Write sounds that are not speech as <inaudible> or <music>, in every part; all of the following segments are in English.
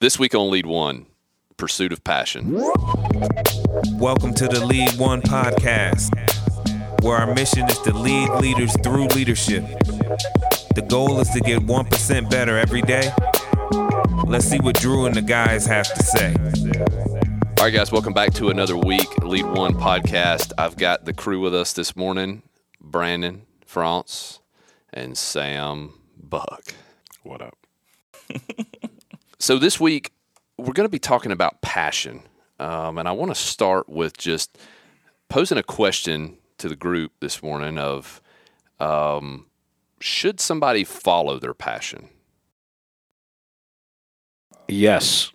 This week on Lead One, Pursuit of Passion. Welcome to the Lead One podcast, where our mission is to lead leaders through leadership. The goal is to get 1% better every day. Let's see what Drew and the guys have to say. All right, guys, welcome back to another week, Lead One podcast. I've got the crew with us this morning Brandon France and Sam Buck. What up? <laughs> So, this week, we're going to be talking about passion. Um, and I want to start with just posing a question to the group this morning of um, should somebody follow their passion? Yes.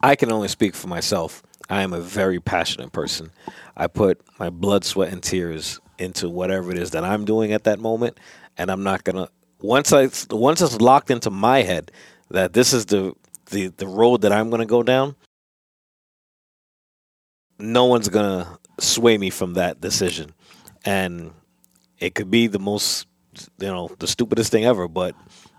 I can only speak for myself. I am a very passionate person. I put my blood, sweat, and tears into whatever it is that I'm doing at that moment, and I'm not gonna. Once I once it's locked into my head that this is the the the road that I'm gonna go down, no one's gonna sway me from that decision, and it could be the most you know the stupidest thing ever, but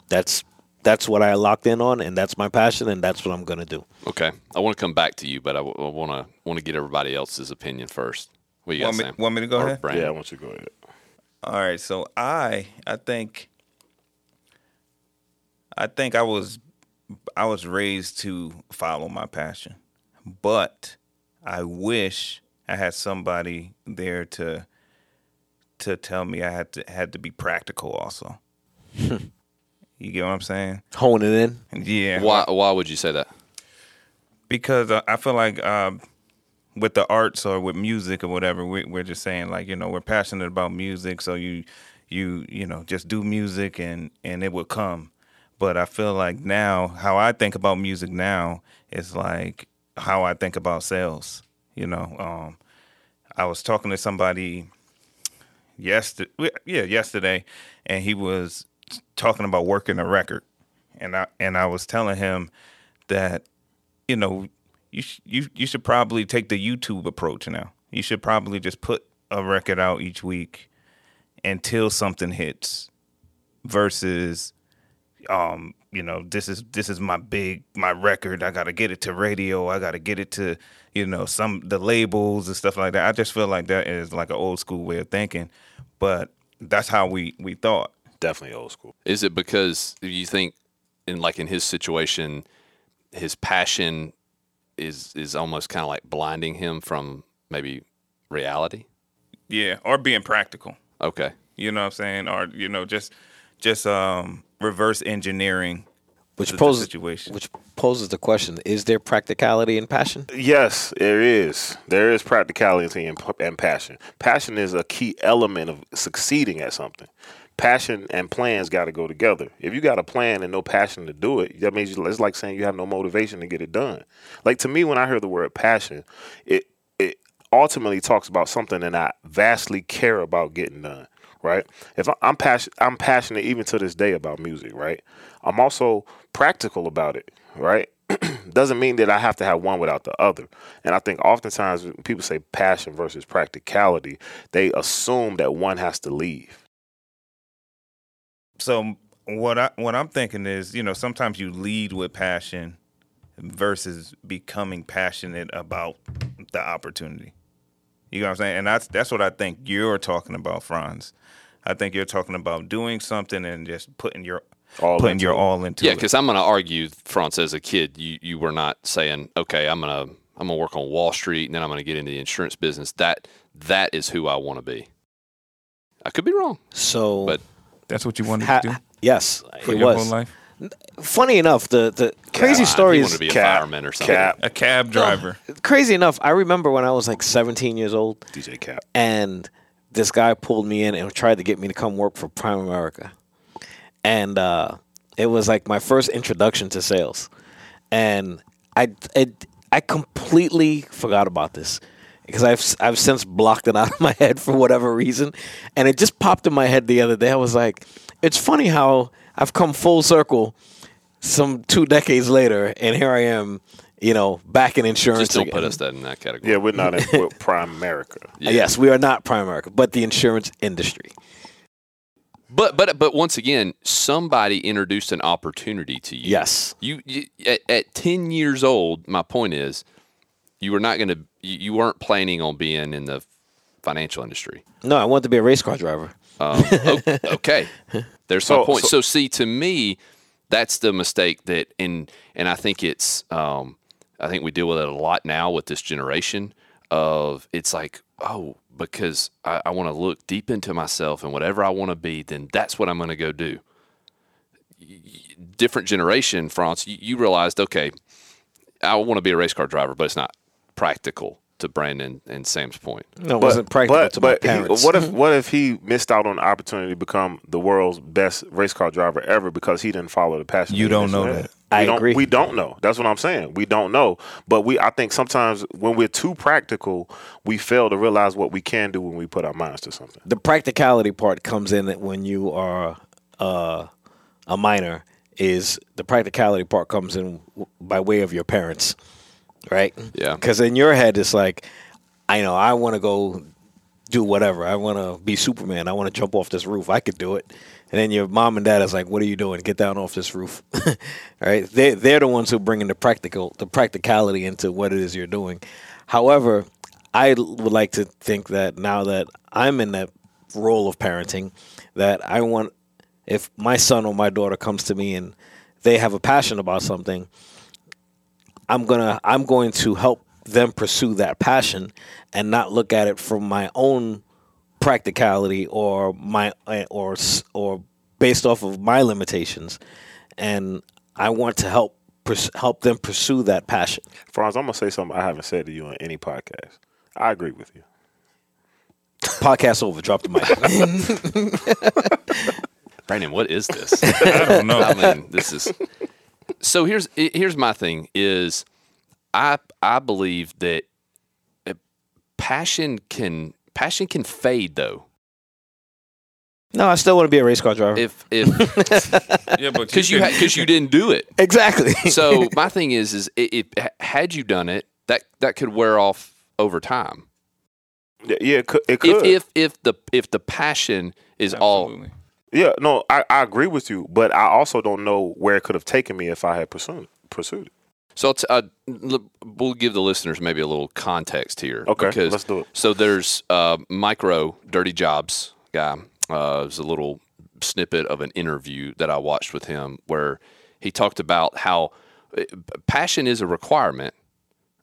that's that's what I locked in on, and that's my passion, and that's what I'm gonna do. Okay, I want to come back to you, but I want to want to get everybody else's opinion first. What do you got, Want me, Sam? want me to go Or ahead? Brandon? Yeah, I want you to go ahead. All right, so I I think I think I was I was raised to follow my passion. But I wish I had somebody there to to tell me I had to had to be practical also. <laughs> you get what I'm saying? Hone it in. Yeah. Why? Why would you say that? because uh, I feel like um, with the arts or with music or whatever, we, we're just saying like you know we're passionate about music, so you you you know just do music and and it will come. But I feel like now how I think about music now is like how I think about sales. You know, um, I was talking to somebody yesterday, yeah, yesterday, and he was talking about working a record, and I and I was telling him that you know, you sh- you you should probably take the YouTube approach now. You should probably just put a record out each week until something hits, versus, um, you know, this is this is my big my record. I got to get it to radio. I got to get it to you know some the labels and stuff like that. I just feel like that is like an old school way of thinking, but that's how we we thought. Definitely old school. Is it because you think, in like in his situation, his passion is is almost kind of like blinding him from maybe reality? Yeah, or being practical. Okay. You know what I'm saying? Or you know, just just um reverse engineering Which the, the poses situation. which poses the question: Is there practicality in passion? Yes, there is. There is practicality and, and passion. Passion is a key element of succeeding at something. Passion and plans got to go together. If you got a plan and no passion to do it, that means you, it's like saying you have no motivation to get it done. Like to me, when I hear the word passion, it it ultimately talks about something that I vastly care about getting done. Right? If I'm passion, I'm passionate even to this day about music. Right? I'm also practical about it. Right? <clears throat> doesn't mean that I have to have one without the other. And I think oftentimes people say passion versus practicality, they assume that one has to leave. so what I what I'm thinking is, you know, sometimes you lead with passion versus becoming passionate about the opportunity. You know what I'm saying? And that's that's what I think you're talking about, Franz. I think you're talking about doing something and just putting your All putting into your it. all into Yeah, it. because I'm going to argue, France, as a kid, you you were not saying, okay, I'm gonna I'm gonna work on Wall Street and then I'm gonna get into the insurance business. That that is who I want to be. I could be wrong. So, But- That's what you wanted ha- to do yes, for it your was. whole life. Funny enough, the the crazy He story wanted is to be a Cap, fireman or something. Cap, A cab driver. crazy enough. I remember when I was like 17 years old, DJ Cap. and this guy pulled me in and tried to get me to come work for Primerica, and uh, it was like my first introduction to sales, and I it, I completely forgot about this because I've I've since blocked it out of <laughs> my head for whatever reason, and it just popped in my head the other day. I was like, it's funny how I've come full circle, some two decades later, and here I am, you know, back in insurance. Just don't again. put us that in that category. Yeah, we're not in we're <laughs> Primerica. Yeah. Yes, we are not Primerica, but the insurance industry. But but but once again, somebody introduced an opportunity to you. Yes. You, you at, at ten years old. My point is, you were not going to. You, you weren't planning on being in the financial industry. No, I wanted to be a race car driver. Um, okay, <laughs> there's my So- point. so- So, see, to me, that's the mistake that, and and I think it's, um, I think we deal with it a lot now with this generation of it's like, oh, because I, I want to look deep into myself and whatever I want to be, then that's what I'm going to go do. Different generation, France. You, you realized, okay, I want to be a race car driver, but it's not practical. To Brandon and Sam's point. No, it wasn't practical to my he- parents. what if what if he missed out on the opportunity to become the world's best race car driver ever because he didn't follow the passion? You don't know that. We I don't, agree. We don't know. That's what I'm saying. We don't know. But we, I think sometimes when we're too practical, we fail to realize what we can do when we put our minds to something. the practicality part comes in that when you are uh, a minor is the practicality part comes in by way of your parents right? Yeah. because in your head it's like i know i want to go do whatever. I want to be superman. I want to jump off this roof. I could do it. And then your mom and dad is like what are you doing? Get down off this roof. All <laughs> right? They, they're the ones who bring in the practical the practicality into what it is you're doing. However I would like to think that now that i'm in that role of parenting that i want if my son or my daughter comes to me and they have a passion about something i'm gonna i'm going to help them pursue that passion and not look at it from my own practicality or my or or based off of my limitations and i want to help pers- help them pursue that passion Franz, I'm gonna say something I haven't said to you on any podcast. I agree with you. podcast over drop the mic <laughs> Brandon, what is this? I don't know. I mean, this is. So here's here's my thing is, I I believe that uh, passion can passion can fade though. no i still want to be a race car driver If if <laughs> yeah, but because you can- because you didn't do it. exactly So <laughs> my thing is is it, it had you done it that that could wear off over time. Yeah, yeah it could. It If could. if if the if the passion is all Absolutely. Yeah, no, I, I agree with you, but I also don't know where it could have taken me if I had pursued pursued it. So uh, we'll give the listeners maybe a little context here. Okay, because, let's do it. So there's uh, Mike Rowe Dirty Jobs guy. Uh, it was a little snippet of an interview that I watched with him where he talked about how uh, passion is a requirement,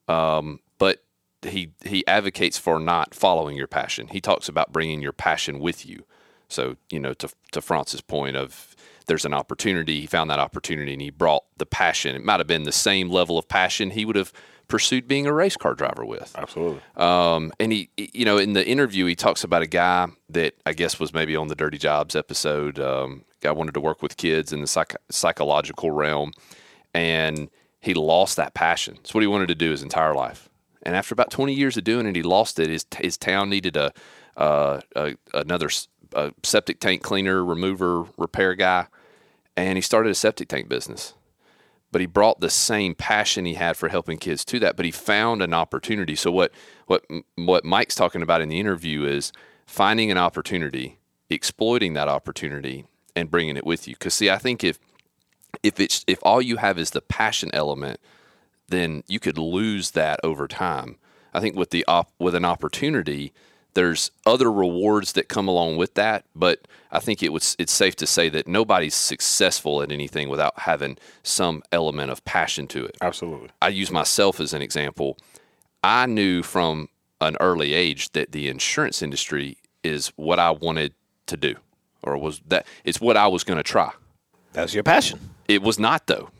um, but he he advocates for not following your passion. He talks about bringing your passion with you. So you know, to to Francis' point of there's an opportunity. He found that opportunity and he brought the passion. It might have been the same level of passion he would have pursued being a race car driver with. Absolutely. Um, and he, you know, in the interview, he talks about a guy that I guess was maybe on the Dirty Jobs episode. Um, guy wanted to work with kids in the psych- psychological realm, and he lost that passion. It's what he wanted to do his entire life. And after about 20 years of doing it, he lost it. His, his town needed a, uh, a another a septic tank cleaner, remover, repair guy, and he started a septic tank business. But he brought the same passion he had for helping kids to that but he found an opportunity. So what what what Mike's talking about in the interview is finding an opportunity exploiting that opportunity and bringing it with you. Cuz see I think if if it's if all you have is the passion element then you could lose that over time. I think with the op, with an opportunity there's other rewards that come along with that, but I think it was it's safe to say that nobody's successful at anything without having some element of passion to it. Absolutely. I use myself as an example. I knew from an early age that the insurance industry is what I wanted to do, or was that it's what I was going to try. That's your passion. It was not though.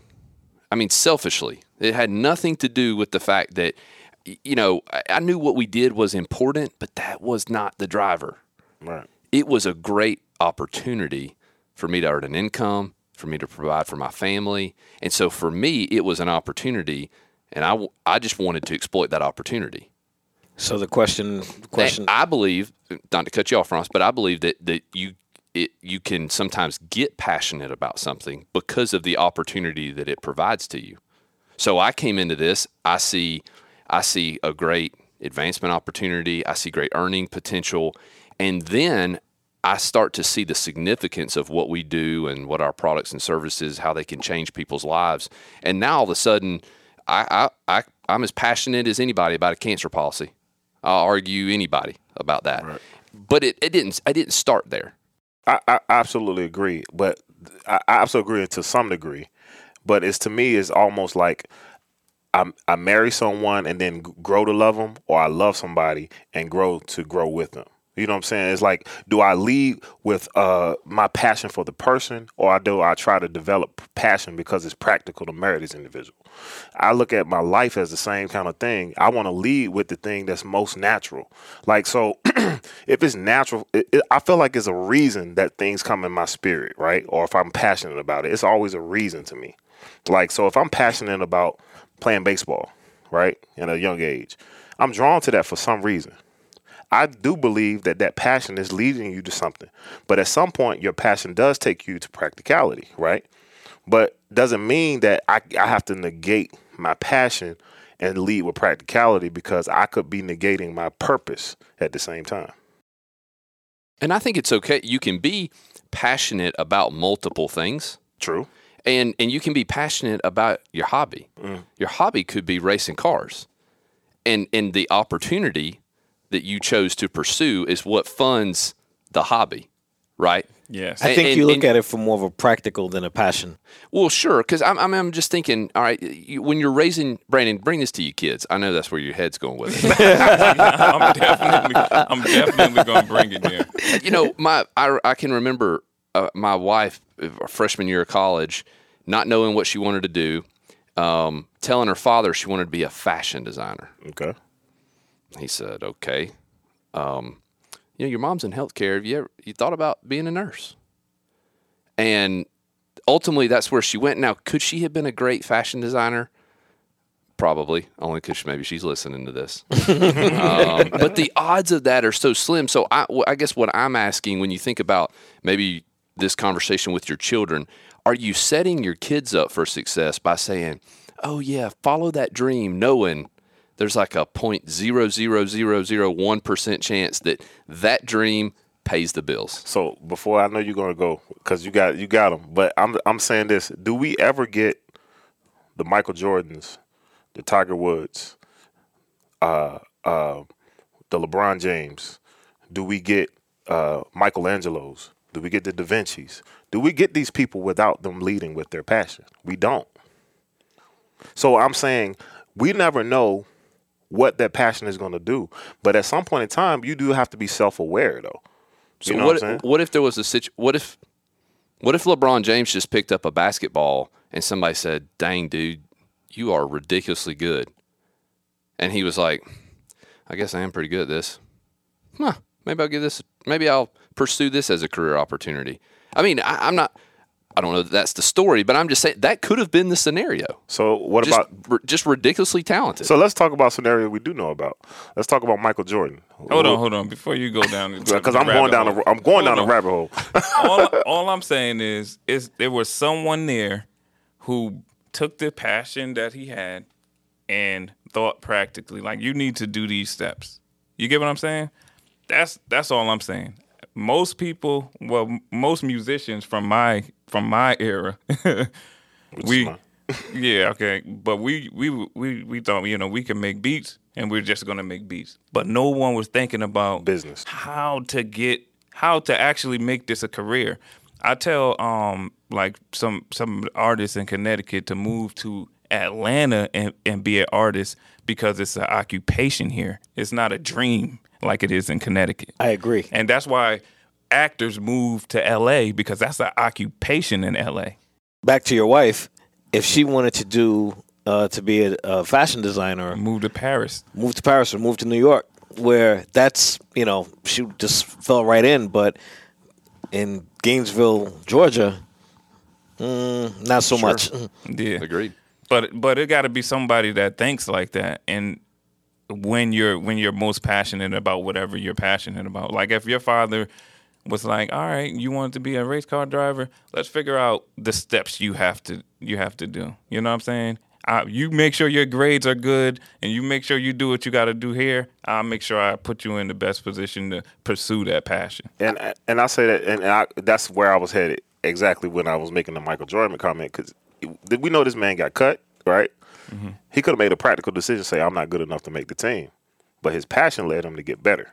I mean, selfishly, it had nothing to do with the fact that you know I- I knew what we did was important, but that was not the driver Right. it was a great opportunity for me to earn an income, for me to provide for my family. And so for me, it was an opportunity, and I, I just wanted to exploit that opportunity. So the question, the question, And I believe, not to cut you off, Ross, but I believe that, that you it, you can sometimes get passionate about something because of the opportunity that it provides to you. So I came into this, I see I see a great advancement opportunity, I see great earning potential, and then I start to see the significance of what we do and what our products and services, how they can change people's lives. And now all of a sudden, I, I, I I'm as passionate as anybody about a cancer policy. I'll argue anybody about that. But it, it didn't. I didn't start there. I, I absolutely agree, but I, I absolutely agree to some degree. But it's to me, it's almost like I, I marry someone and then grow to love them, or I love somebody and grow to grow with them. You know what I'm saying? It's like, do I lead with uh, my passion for the person, or do I try to develop passion because it's practical to marry this individual? I look at my life as the same kind of thing. I want to lead with the thing that's most natural. Like, so <clears throat> if it's natural, it, it, I feel like it's a reason that things come in my spirit, right? Or if I'm passionate about it, it's always a reason to me. Like, so if I'm passionate about playing baseball, right, in a young age, I'm drawn to that for some reason. I do believe that that passion is leading you to something. But at some point, your passion does take you to practicality, right? But doesn't mean that I, I have to negate my passion and lead with practicality because I could be negating my purpose at the same time. And I think it's okay. You can be passionate about multiple things. True. And and you can be passionate about your hobby. Mm. Your hobby could be racing cars, and and the opportunity that you chose to pursue is what funds the hobby, right? Yes. I think and- you look and- at it from more of a practical than a passion. Well, sure, because I'm, I'm I'm just thinking. All right, you, when you're raising Brandon, bring this to you kids. I know that's where your head's going with it. <laughs> I'm definitely, I'm definitely gonna bring it there. you know, my I, I can remember uh, my wife, freshman year of college, not knowing what she wanted to do, um, telling her father she wanted to be a fashion designer. Okay. He said, "Okay, um, you know, your mom's in healthcare. Have you ever you thought about being a nurse?" And ultimately, that's where she went. Now, could she have been a great fashion designer? Probably, only because maybe she's listening to this. um, but the odds of that are so slim. So I, I guess what I'm asking when you think about maybe this conversation with your children, are you setting your kids up for success by saying, "Oh yeah, follow that dream," knowing there's like a point zero zero zero zero one percent chance that that dream pays the bills. So before I know you're gonna go, because you got you got them. But I'm I'm saying this: Do we ever get the Michael Jordans, the Tiger Woods, uh, uh, the LeBron James? Do we get uh, Michelangelos? Do we get the Da Vinci's? Do we get these people without them leading with their passion? We don't. So I'm saying we never know what that passion is going to do. But at some point in time, you do have to be self-aware, though. So You know what? what what if there was a situ- What if? What if LeBron James just picked up a basketball and somebody said, "Dang, dude, you are ridiculously good," and he was like, "I guess I am pretty good at this. Huh? Maybe I'll give this. Maybe I'll pursue this as a career opportunity." I mean, I, I'm not. I don't know that that's the story, but I'm just saying that could have been the scenario. So what Just, about r- just ridiculously talented. So let's talk about scenario we do know about. Let's talk about Michael Jordan. Hold on, hold on. Before you go down, Because <laughs> I'm going down. The, I'm going down the rabbit hole. <laughs> all, all I'm saying is, is there was someone there who took the passion that he had and thought practically, like you need to do these steps. You get what I'm saying? That's that's all I'm saying. Most people, well, most musicians from my from my era, we, <laughs> yeah, okay, but we we we we thought you know we can make beats and we're just gonna make beats, but no one was thinking about Business. how to get how to actually make this a career. I tell um like some some artists in Connecticut to move to Atlanta and, and be an artist because it's an occupation here. It's not a dream like it is in Connecticut. I agree. And that's why actors move to LA because that's an occupation in LA. Back to your wife, if she wanted to do uh, to be a, a fashion designer, Move to Paris. move to Paris or move to New York, where that's you know she just fell right in. But in Gainesville, Georgia, mm, not so much. <laughs> Yeah. Agreed. but but it got to be somebody that thinks like that and when you're when you're most passionate about whatever you're passionate about like if your father was like all right you want to be a race car driver let's figure out the steps you have to you have to do you know what i'm saying I, you make sure your grades are good, and you make sure you do what you got to do here. I'll make sure I put you in the best position to pursue that passion. And and I say that, and I, that's where I was headed exactly when I was making the Michael Jordan comment because we know this man got cut, right? Mm-hmm. He could have made a practical decision, say I'm not good enough to make the team, but his passion led him to get better.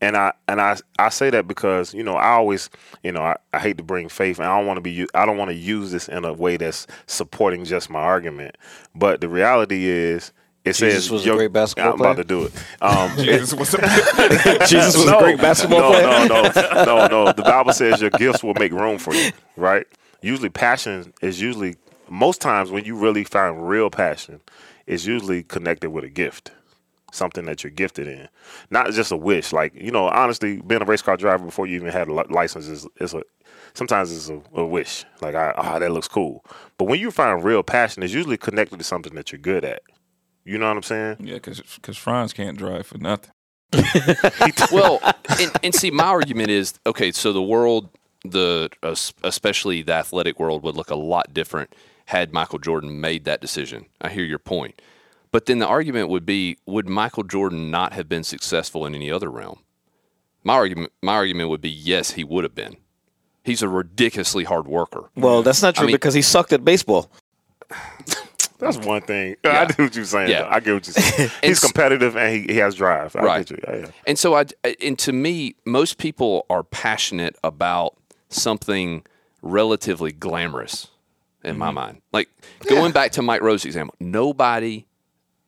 And I and I I say that because you know I always you know I, I hate to bring faith and I don't want to be I don't want to use this in a way that's supporting just my argument, but the reality is it Jesus says was a great basketball player. I'm about to do it. Um, <laughs> Jesus was a, <laughs> Jesus was a great basketball no, player. No, no, no, no. The Bible says your gifts will make room for you, right? Usually, passion is usually most times when you really find real passion, it's usually connected with a gift, something that you're gifted in, not just a wish. Like you know, honestly, being a race car driver before you even had a license is, is a sometimes it's a, a wish. Like, I, ah, that looks cool. But when you find real passion, it's usually connected to something that you're good at. You know what I'm saying? yeah, because because Franz can't drive for nothing. <laughs> <laughs> well, and, and see, my argument is okay. So the world, the es- especially the athletic world, would look a lot different had Michael Jordan made that decision. I hear your point, but then the argument would be: Would Michael Jordan not have been successful in any other realm? My argument, my argument would be yes, he would have been. He's a ridiculously hard worker. Well, that's not true mean- because he sucked at baseball. <sighs> That's one thing. Yeah. I get what you're saying. Yeah. though. I get what you're saying. <laughs> He's competitive and he, he has drive. I Right. get you. Yeah, yeah. And so I and to me, most people are passionate about something relatively glamorous in my mind. Like going back to Mike Rowe's example, nobody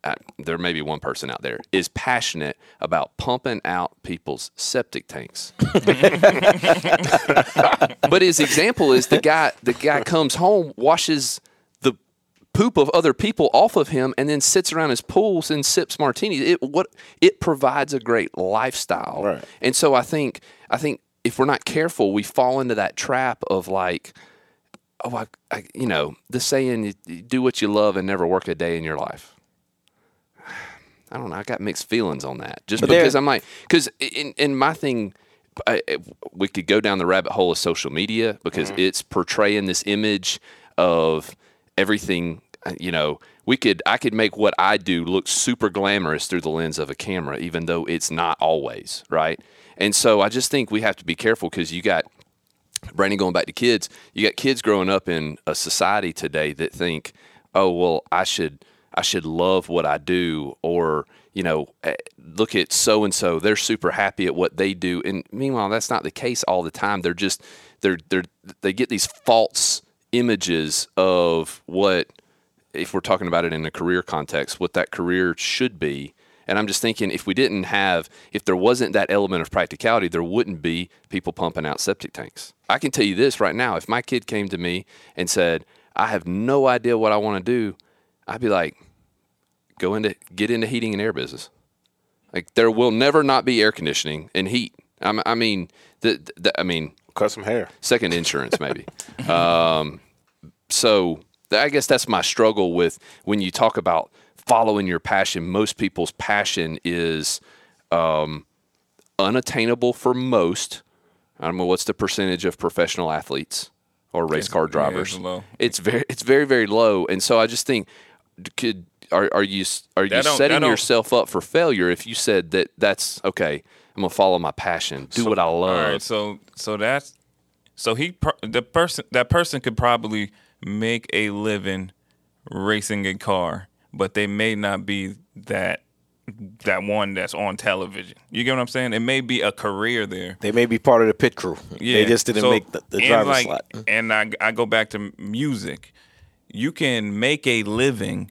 uh, there may be one person out there is passionate about pumping out people's septic tanks. <laughs> but his example is the guy the guy comes home, washes the poop of other people off of him and then sits around his pools and sips martinis. It what it provides a great lifestyle. Right. And so I think I think if we're not careful, we fall into that trap of like, oh, I, I you know, the saying, you, you do what you love and never work a day in your life. <sighs> I don't know. I got mixed feelings on that, just But because I'm like, because in in my thing, I, we could go down the rabbit hole of social media because it's portraying this image of everything. uh, You know, we could I could make what I do look super glamorous through the lens of a camera, even though it's not always right. And so I just think we have to be careful because you got Brandon, going back to kids, you got kids growing up in a society today that think, "Oh, well, I should, I should love what I do," or you know, eh, look at so and so, they're super happy at what they do, and meanwhile, that's not the case all the time. They're just, they're, they're, they get these false images of what, if we're talking about it in a career context, what that career should be. And I'm just thinking if we didn't have, if there wasn't that element of practicality, there wouldn't be people pumping out septic tanks. I can tell you this right now. If my kid came to me and said, I have no idea what I want to do, I'd be like, go into, get into heating and air business. Like there will never not be air conditioning and heat. I'm, I mean, the, the, I mean, Cut some hair. second insurance maybe. <laughs> um, so I guess that's my struggle with when you talk about following your passion. Most people's passion is um, unattainable for most. I don't know what's the percentage of professional athletes or race car yeah, it's drivers. It's very it's very very low, and so I just think could are are you are you setting yourself up for failure if you said that that's okay? I'm gonna follow my passion, do what I love. right, so so that's so he the person that person could probably make a living racing a car, but they may not be that that one that's on television. You get what I'm saying? It may be a career there. They may be part of the pit crew. Yeah. They just didn't so- make the, the driver's like, slot. And I I go back to music. You can make a living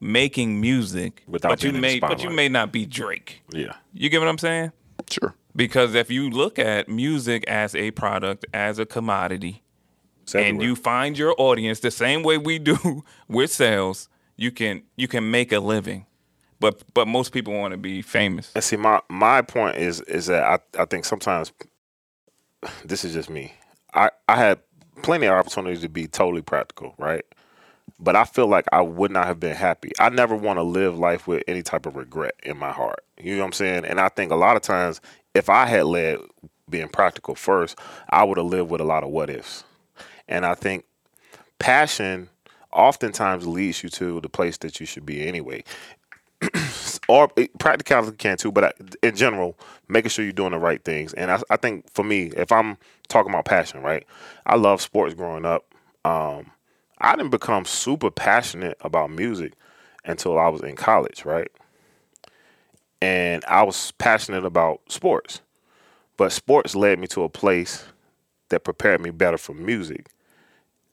making music, Without but you being in the may but you may not be Drake. Yeah. You get what I'm saying? Sure. Because if you look at music as a product, as a commodity, and you find your audience the same way we do <laughs> with sales, you can you can make a living. But but most people want to be famous. And see, my my point is is that I I think sometimes <sighs> this is just me. I I had plenty of opportunities to be totally practical, right? But I feel like I would not have been happy. I never want to live life with any type of regret in my heart. You know what I'm saying? And I think a lot of times, if I had led being practical first, I would have lived with a lot of what ifs. And I think passion oftentimes leads you to the place that you should be anyway. <clears throat> or it- practicality can too, but I, in general, making sure you're doing the right things. And I, I think for me, if I'm talking about passion, right, I love sports growing up. Um, I didn't become super passionate about music until I was in college, right? And I was passionate about sports, but sports led me to a place that prepared me better for music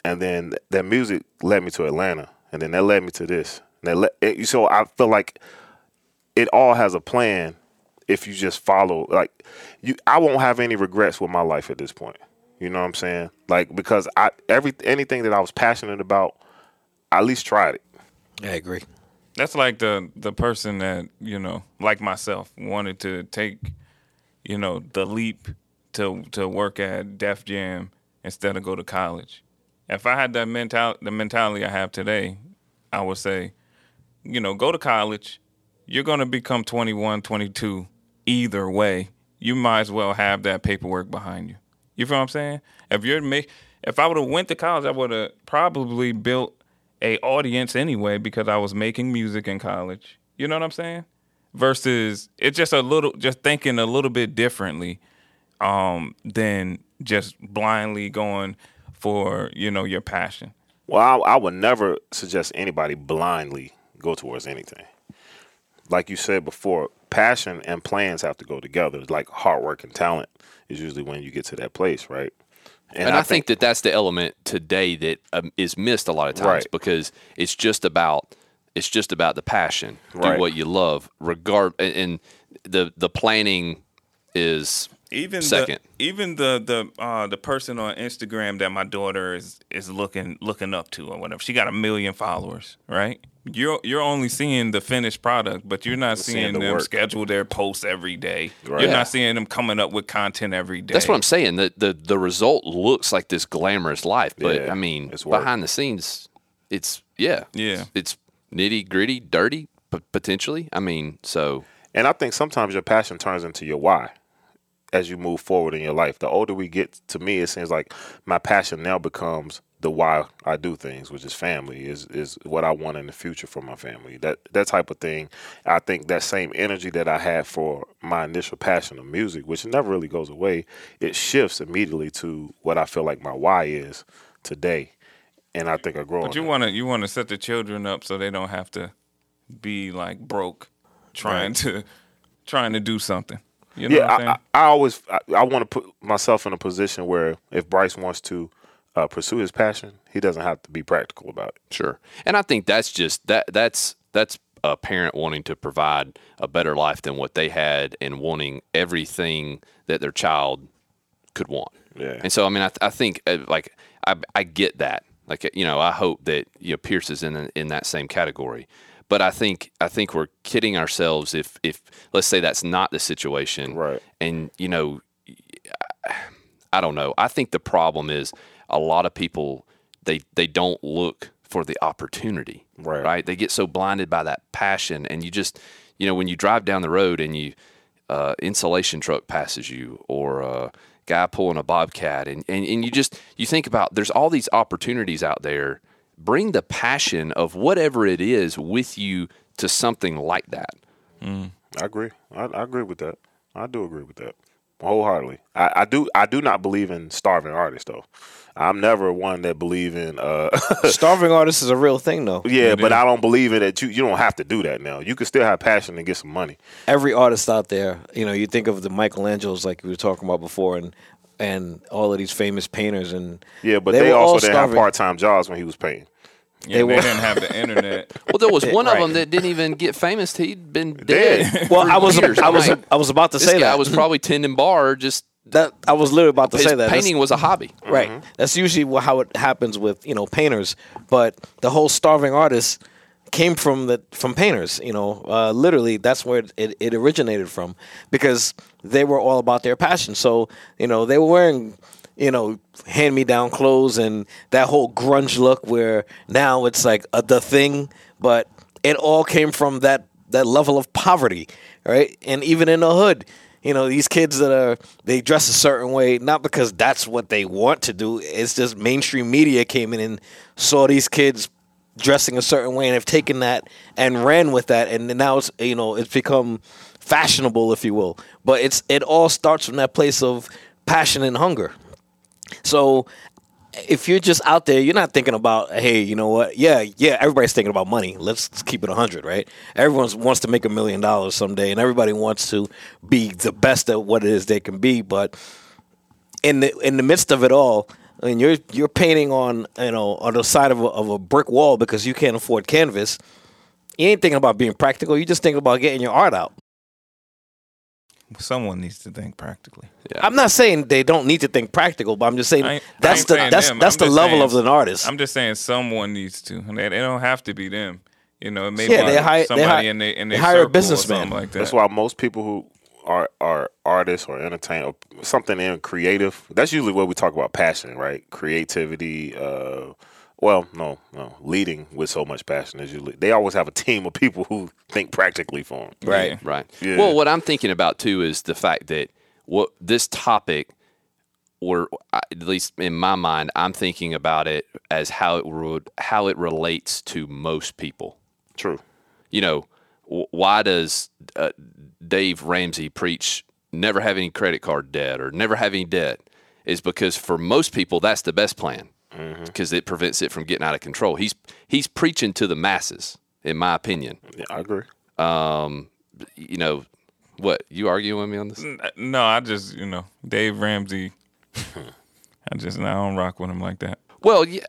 and then that music led me to Atlanta, and then that led me to this. And that le- it, so I feel like it all has a plan if you just follow. Like you, I won't have any regrets with my life at this point. You know what I'm saying? Like because I every anything that I was passionate about, I at least tried it. I agree. That's like the the person that you know, like myself, wanted to take, you know, the leap to to work at Def Jam instead of go to college. If I had that mental the mentality I have today, I would say, you know, go to college. You're going to become 21, 22 either way. You might as well have that paperwork behind you. You feel what I'm saying? If you're make if I would have went to college, I would have probably built a audience anyway because I was making music in college. You know what I'm saying? Versus it's just a little just thinking a little bit differently um than just blindly going for, you know, your passion. Well, I, I would never suggest anybody blindly go towards anything. Like you said before, passion and plans have to go together. It's like hard work and talent is usually when you get to that place, right? And, I, think, that that's the element today that um, is missed a lot of times Right. because it's just about it's just about the passion, Right. do what you love, regard and- and the the planning is even second. the even the the uh the person on Instagram that my daughter is is looking looking up to or whatever. She got a million followers, right? You're you're only seeing the finished product, but you're not seeing seeing, the them work. schedule their posts every day. Right. You're Yeah. not seeing them coming up with content every day. That's what I'm saying. The, the the result looks like this glamorous life, but Yeah, I mean, it's behind the scenes, it's yeah, Yeah. it's nitty gritty, dirty, p- potentially. I mean, so And I think sometimes your passion turns into your why as you move forward in your life. The older we get, to me, it seems like my passion now becomes the why I do things, which is family, is is what I want in the future for my family. That that type of thing. I think that same energy that I had for my initial passion of music, which never really goes away, it shifts immediately to what I feel like my why is today. And I think I grow. But you want to you want to set the children up so they don't have to be like broke trying to trying to do something. You know yeah, what I'm? I, I, I always I, I want to put myself in a position where if Bryce wants to uh, pursue his passion, he doesn't have to be practical about it. Sure. And I think that's just that that's that's a parent wanting to provide a better life than what they had and wanting everything that their child could want. Yeah. And so I mean I, I think uh, like I I get that. Like you know, I hope that you know Pierce is in in that same category. But I think I think we're kidding ourselves if if let's say that's not the situation. Right. And you know I don't know. I think the problem is a lot of people they they don't look for the opportunity. Right. Right. They get so blinded by that passion, and you just you know when you drive down the road and you uh, insulation truck passes you or a guy pulling a bobcat, and, and and you just you think about there's all these opportunities out there. Bring the passion of whatever it is with you to something like that. I agree. I, I agree with that. I do agree with that wholeheartedly. I, I do. I do not believe in starving artists though. I'm never one that believe in. Uh, <laughs> Starving artists is a real thing, though. yeah, It but is. I don't believe in it. You you don't have to do that now. You can still have passion and get some money. Every artist out there, you know, you think of the Michelangelos like we were talking about before, and and all of these famous painters, and Yeah, but They they, also didn't have part time jobs when he was painting. Yeah, they, were- didn't have the internet. <laughs> Well, there was one of them that didn't even get famous. He'd been dead. Dead. well, I was years. I was Like, I was about to this say guy that I was probably tending bar. Just that I was literally about to his say that That's- painting was a hobby. Right. That's usually how it happens with you know painters. But the whole starving artist came from the from painters. You know, uh, literally that's where it, it, it originated from because they were all about their passion. So you know they were wearing you know hand me down clothes and that whole grunge look where now it's like a, the thing, but it all came from that that level of poverty, right? And even in the hood, you know, these kids that are they dress a certain way not because that's what they want to do. It's just mainstream media came in and saw these kids dressing a certain way and have taken that and ran with that and now it's you know it's become fashionable if you will but it's it all starts from that place of passion and hunger so if you're just out there you're not thinking about hey you know what yeah yeah everybody's thinking about money let's keep it 100 right everyone wants to make a million dollars someday and everybody wants to be the best at what it is they can be but in the in the midst of it all I mean, you're you're painting on you know on the side of a, of a brick wall because you can't afford canvas. You ain't thinking about being practical. You just thinking about getting your art out. Someone needs to think practically. I'm not saying they don't need to think practical, but I'm just saying I ain't- I that's the saying that's them. that's I'm the level saying- of an artist. I'm just saying someone needs to. And They, they don't have to be them. You know, it may Yeah, be they hire- they somebody hire- in their in they their hire a circle or businessman. something like that. That's why most people who are are artists or entertain or something in creative. That's usually what we talk about passion, right? Creativity. Uh, well, no, no, leading with so much passion is usually they always have a team of people who think practically for them. right. Yeah. Right. Yeah. Well, what I'm thinking about too is the fact that what this topic, or at least in my mind, I'm thinking about it as how it would how it relates to most people. True. You know, why does uh, Dave Ramsey preach never have any credit card debt or never have any debt? Is because for most people that's the best plan because it prevents it from getting out of control. He's he's preaching to the masses, in my opinion. Yeah, I agree. Um, you know, what you arguing with me on this? no, I just you know Dave Ramsey. <laughs> I just I don't rock with him like that. Well, yeah,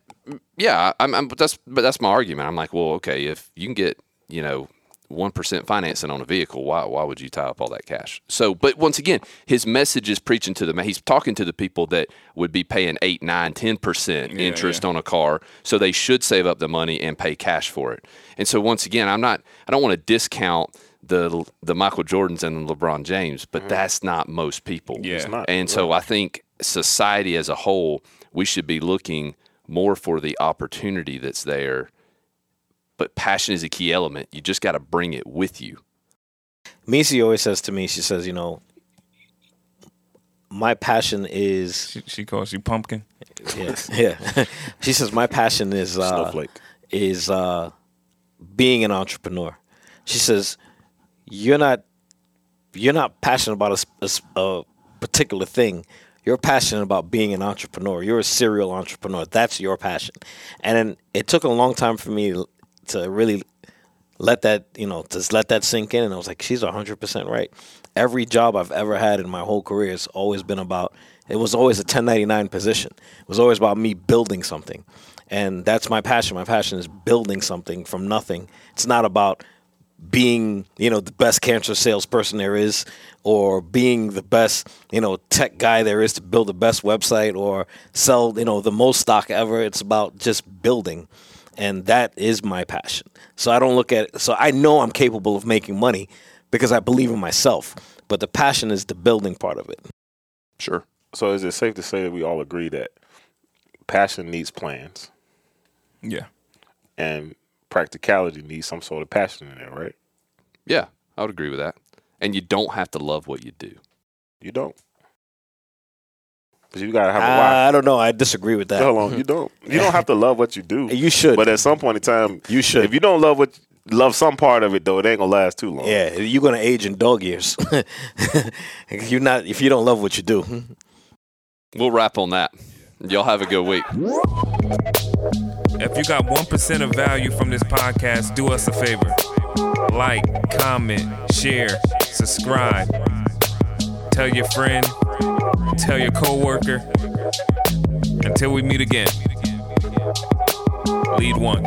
yeah. I'm, I'm, but that's but that's my argument. I'm like, well, okay, if you can get you know one percent financing on a vehicle, why why would you tie up all that cash? So, but once again, his message is preaching to the he's talking to the people that would be paying eight, nine, ten percent Yeah, interest yeah. on a car, so they should save up the money and pay cash for it. And so, once again, I'm not I don't want to discount the the Michael Jordans and the LeBron James, but mm. that's not most people. Yeah. It's not, and so I think society as a whole, we should be looking more for the opportunity that's there. But passion is a key element. You just got to bring it with you. Missy always says to me, she says, you know, my passion is She, she calls you pumpkin. yeah, yeah. <laughs> she says my passion is uh, Snowflake. is uh, being an entrepreneur. She says you're not you're not passionate about a particular thing. You're passionate about being an entrepreneur. You're a serial entrepreneur. That's your passion. And then it took a long time for me to really let that you know just let that sink in. And i was like she's 100% right. Every job i've ever had in my whole career has always been about it was always a 1099 position. It was always about me building something. And that's my passion. My passion is building something from nothing. It's not about being you know the best cancer salesperson there is or being the best you know tech guy there is to build the best website or sell you know the most stock ever. It's about just building and that is my passion. So I don't look at it, so I know I'm capable of making money because I believe in myself, but the passion is the building part of it. Sure. So is it safe to say that we all agree that passion needs plans Yeah. and practicality needs some sort of passion in there, right? Yeah, I would agree with that. And you don't have to love what you do. You don't. Because you gotta have a why. I don't know. I disagree with that. Hold on, you don't. You don't have to love what you do. <laughs> You should. But at some point in time, you should. if you don't love what love some part of it though, it ain't gonna last too long. yeah, you're gonna age in dog years. <laughs> you're not if you don't love what you do. We'll wrap on that. Y'all have a good week. If you got 1% of value from this podcast, do us a favor. Like, comment, share, subscribe. Tell your friend, Tell your coworker. Until we meet again. Lead one.